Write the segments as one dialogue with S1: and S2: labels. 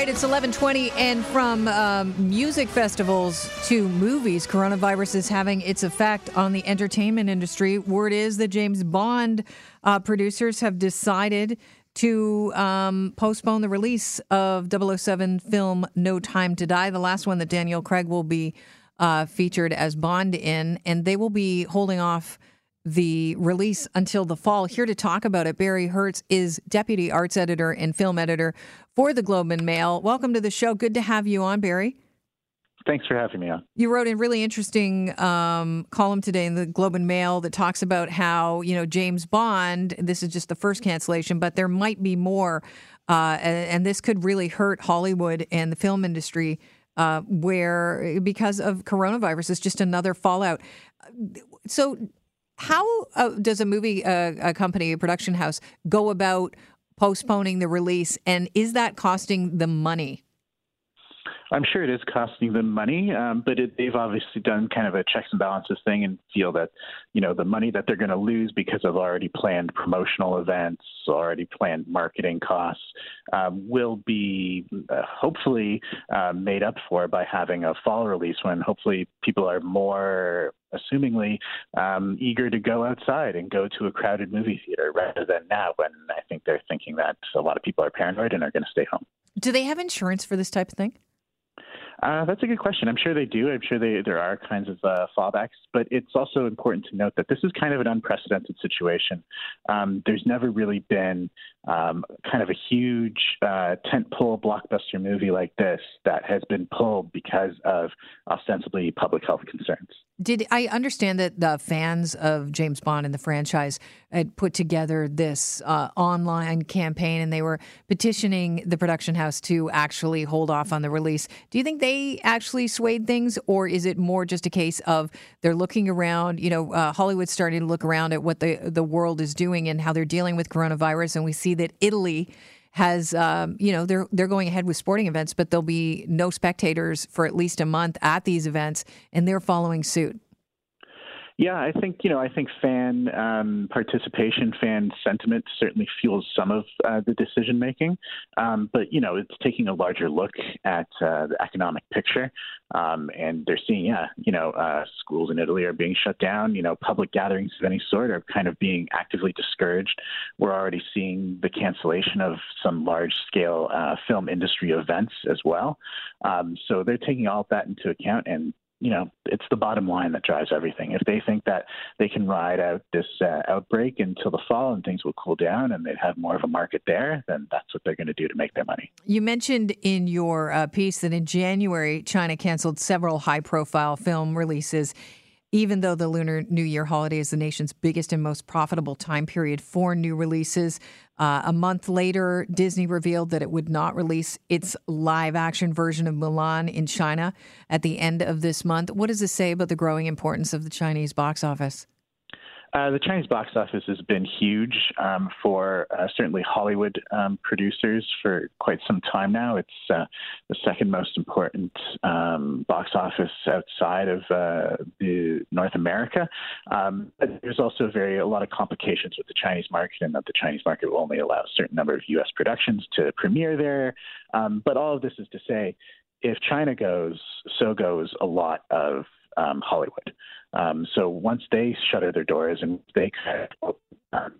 S1: right, it's 11:20, and from um, music festivals to movies, coronavirus is having its effect on the entertainment industry. Word is that James Bond uh, producers have decided to um, postpone the release of 007 film No Time to Die, the last one that Daniel Craig will be uh, featured as Bond in, and they will be holding off the release until the fall. Here to talk about it, Barry Hertz is deputy arts editor and film editor for the Globe and Mail. Welcome to the show. Good to have you on, Barry.
S2: Thanks for having me on.
S1: You wrote a really interesting um, column today in the Globe and Mail that talks about how you know James Bond. This is just the first cancellation, but there might be more, uh, and, this could really hurt Hollywood and the film industry. Uh, where because of coronavirus, it's just another fallout. So, how uh, does a movie uh, a company, a production house, go about postponing the release, and is that costing them money?
S2: I'm sure it is costing them money, um, but it, they've obviously done kind of a checks and balances thing and feel that, you know, the money that they're going to lose because of already planned promotional events, already planned marketing costs, um, will be uh, hopefully uh, made up for by having a fall release when hopefully people are more assumingly um, eager to go outside and go to a crowded movie theater rather than now when I think they're thinking that a lot of people are paranoid and are going to stay home.
S1: Do they have insurance for this type of thing?
S2: Uh, that's a good question. I'm sure they do. I'm sure they, there are kinds of uh, fallbacks, but it's also important to note that this is kind of an unprecedented situation. Um, there's never really been um, kind of a huge uh, tentpole blockbuster movie like this that has been pulled because of ostensibly public health concerns.
S1: Did I understand that the fans of James Bond and the franchise had put together this uh, online campaign and they were petitioning the production house to actually hold off on the release? Do you think they actually swayed things, or is it more just a case of they're looking around? You know, uh, Hollywood's starting to look around at what the the world is doing and how they're dealing with coronavirus, and we see that Italy has um, you know they're they're going ahead with sporting events, but there'll be no spectators for at least a month at these events, and they're following suit.
S2: Yeah, I think you know I think fan um, participation, fan sentiment certainly fuels some of uh, the decision making, um, but you know it's taking a larger look at uh, the economic picture, um, and they're seeing yeah you know uh, schools in Italy are being shut down, you know public gatherings of any sort are kind of being actively discouraged. We're already seeing the cancellation of some large scale uh, film industry events as well, um, so they're taking all of that into account and you know, it's the bottom line that drives everything. If they think that they can ride out this uh, outbreak until the fall and things will cool down and they'd have more of a market there, then that's what they're going to do to make their money.
S1: You mentioned in your uh, piece that in January, China canceled several high profile film releases even though the Lunar New Year holiday is the nation's biggest and most profitable time period for new releases. Uh, a month later, Disney revealed that it would not release its live action version of Mulan in China at the end of this month. What does this say about the growing importance of the Chinese box office?
S2: Uh, the Chinese box office has been huge um, for uh, certainly Hollywood um, producers for quite some time now. It's uh, the second most important um, box office outside of uh, the North America. Um, there's also very a lot of complications with the Chinese market, in that the Chinese market will only allow a certain number of U.S. productions to premiere there. Um, but all of this is to say, if China goes, so goes a lot of um, Hollywood. Um, so once they shutter their doors and they um,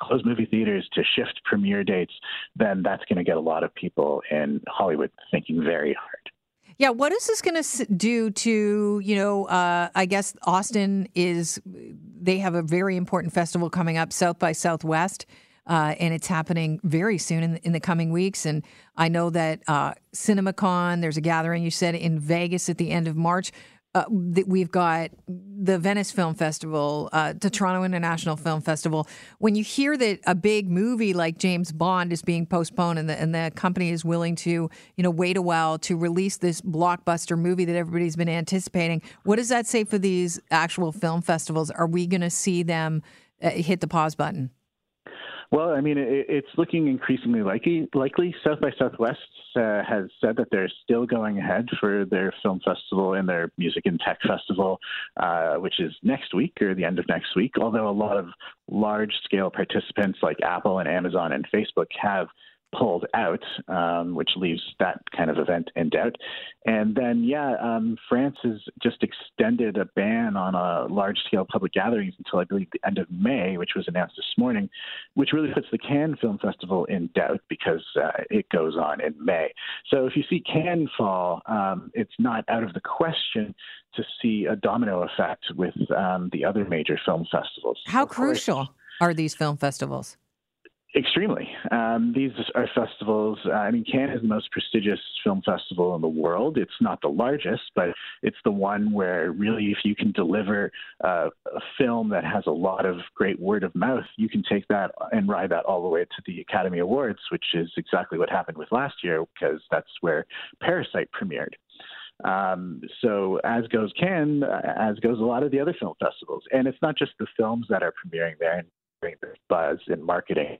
S2: close movie theaters to shift premiere dates, then that's going to get a lot of people in Hollywood thinking very hard.
S1: Yeah, what is this going to do to, you know, uh, I guess Austin is, they have a very important festival coming up, South by Southwest. Uh, and it's happening very soon in, in the coming weeks. And I know that uh, CinemaCon, there's a gathering you said in Vegas at the end of March. Uh, we've got the Venice Film Festival, uh, the Toronto International Film Festival. When you hear that a big movie like James Bond is being postponed and the, and the company is willing to, you know, wait a while to release this blockbuster movie that everybody's been anticipating, what does that say for these actual film festivals? Are we going to see them uh, hit the pause button?
S2: Well, I mean, it, it's looking increasingly likely. Likely, South by Southwest uh, has said that they're still going ahead for their film festival and their music and tech festival, uh, which is next week or the end of next week. Although a lot of large-scale participants like Apple and Amazon and Facebook have pulled out, um, which leaves that kind of event in doubt. And then, yeah, um, France has just extended a ban on a large scale public gatherings until I believe the end of May, which was announced this morning, which really puts the Cannes Film Festival in doubt because uh, it goes on in May. So if you see Cannes fall, um, it's not out of the question to see a domino effect with um, the other major film festivals.
S1: How crucial are these film festivals?
S2: Extremely. Um, these are festivals. Uh, I mean, Cannes is the most prestigious film festival in the world. It's not the largest, but it's the one where really, if you can deliver uh, a film that has a lot of great word of mouth, you can take that and ride that all the way to the Academy Awards, which is exactly what happened with last year, because that's where Parasite premiered. Um, so as goes Cannes, as goes a lot of the other film festivals, and it's not just the films that are premiering there and buzz and marketing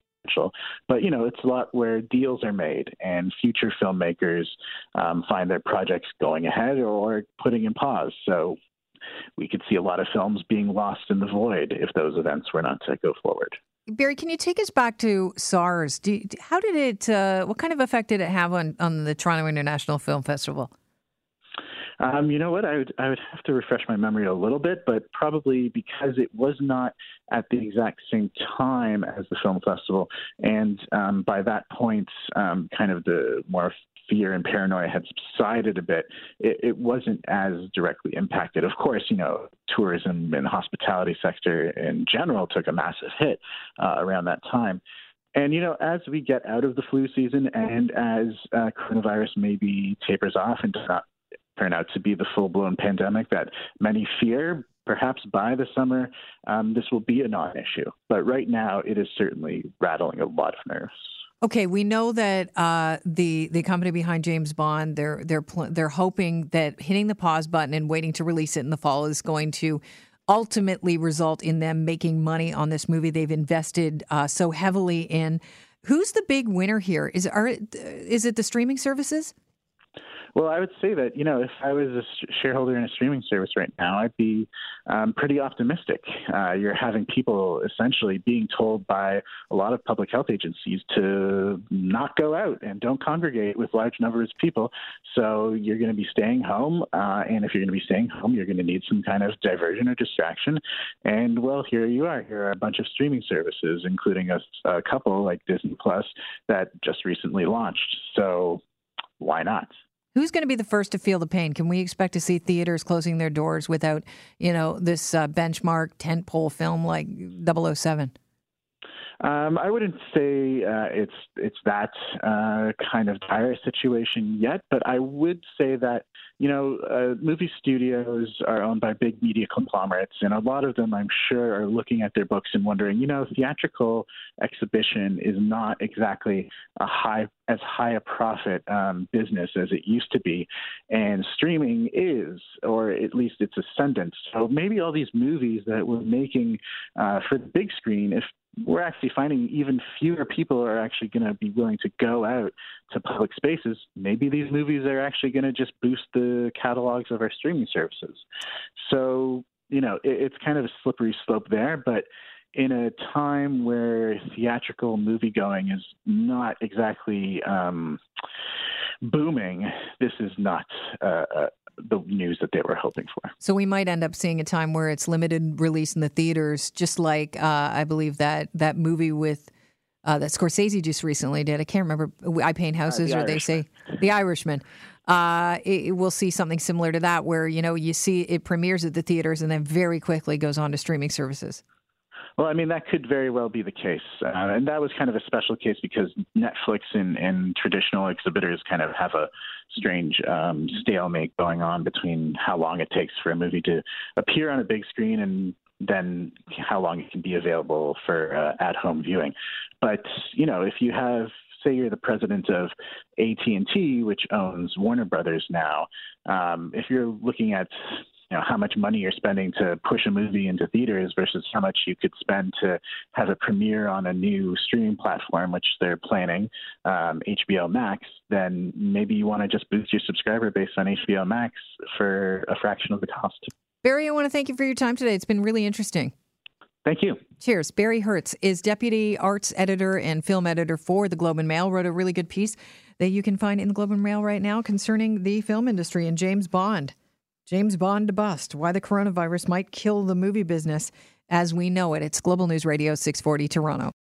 S2: but you know, it's a lot where deals are made and future filmmakers um, find their projects going ahead or putting in pause. So we could see a lot of films being lost in the void if those events were not to go forward.
S1: Barry, can you take us back to SARS? You, how did it? Uh, what kind of effect did it have on on the Toronto International Film Festival?
S2: Um, you know what? I would I would have to refresh my memory a little bit, but probably because it was not at the exact same time as the film festival, and um, by that point, um, kind of the more fear and paranoia had subsided a bit, it, it, wasn't as directly impacted. Of course, you know, tourism and hospitality sector in general took a massive hit uh, around that time. And you know, as we get out of the flu season and as uh, coronavirus maybe tapers off and does not turn out to be the full blown pandemic that many fear. Perhaps by the summer, um, this will be a non issue. But right now, it is certainly rattling a lot of nerves.
S1: Okay, we know that uh, the the company behind James Bond they're they're pl- they're hoping that hitting the pause button and waiting to release it in the fall is going to ultimately result in them making money on this movie they've invested uh, so heavily in. Who's the big winner here? Is are is it the streaming services?
S2: Well, I would say that you know if I was a shareholder in a streaming service right now, I'd be um, pretty optimistic. Uh, you're having people essentially being told by a lot of public health agencies to not go out and don't congregate with large numbers of people. So you're going to be staying home, uh, and if you're going to be staying home, you're going to need some kind of diversion or distraction. And well, here you are. Here are a bunch of streaming services, including a, a couple like Disney Plus that just recently launched. So why not?
S1: Who's going to be the first to feel the pain? Can we expect to see theaters closing their doors without, you know, this uh, benchmark tentpole film like 007?
S2: Um, I wouldn't say uh, it's it's that uh, kind of dire situation yet, but I would say that you know uh, movie studios are owned by big media conglomerates, and a lot of them, I'm sure, are looking at their books and wondering, you know, theatrical exhibition is not exactly a high as high a profit um, business as it used to be, and streaming is, or at least its ascendant. So maybe all these movies that we're making uh, for the big screen, if we're actually finding even fewer people are actually going to be willing to go out to public spaces. Maybe these movies are actually going to just boost the catalogs of our streaming services. So, you know, it, it's kind of a slippery slope there, but in a time where theatrical movie going is not exactly um, booming, this is not the news that they were hoping for.
S1: So we might end up seeing a time where it's limited release in the theaters, just like uh, I believe that that movie with. Uh, that Scorsese just recently did. I can't remember. I paint uh, houses, uh, the or Irishman. they say The Irishman. Uh, it, it, we'll see something similar to that, where you know you see it premieres at the theaters and then very quickly goes on to streaming services.
S2: Well, I mean, that could very well be the case. Uh, and that was kind of a special case because Netflix and, and traditional exhibitors kind of have a strange um, stalemate going on between how long it takes for a movie to appear on a big screen and then how long it can be available for uh, at-home viewing. But, you know, if you have say you're the president of AT&T, which owns Warner Brothers now, um, if you're looking at you know how much money you're spending to push a movie into theaters versus how much you could spend to have a premiere on a new streaming platform, which they're planning, um, HBO Max, then maybe you want to just boost your subscriber base on HBO Max for a fraction of the cost.
S1: Barry, I want to thank you for your time today. It's been really interesting.
S2: Thank you.
S1: Cheers. Barry Hertz is deputy arts editor and film editor for the Globe and Mail. Wrote a really good piece that you can find in the Globe and Mail right now concerning the film industry and James Bond. James Bond bust. Why the coronavirus might kill the movie business as we know it. It's Global News Radio 640 Toronto.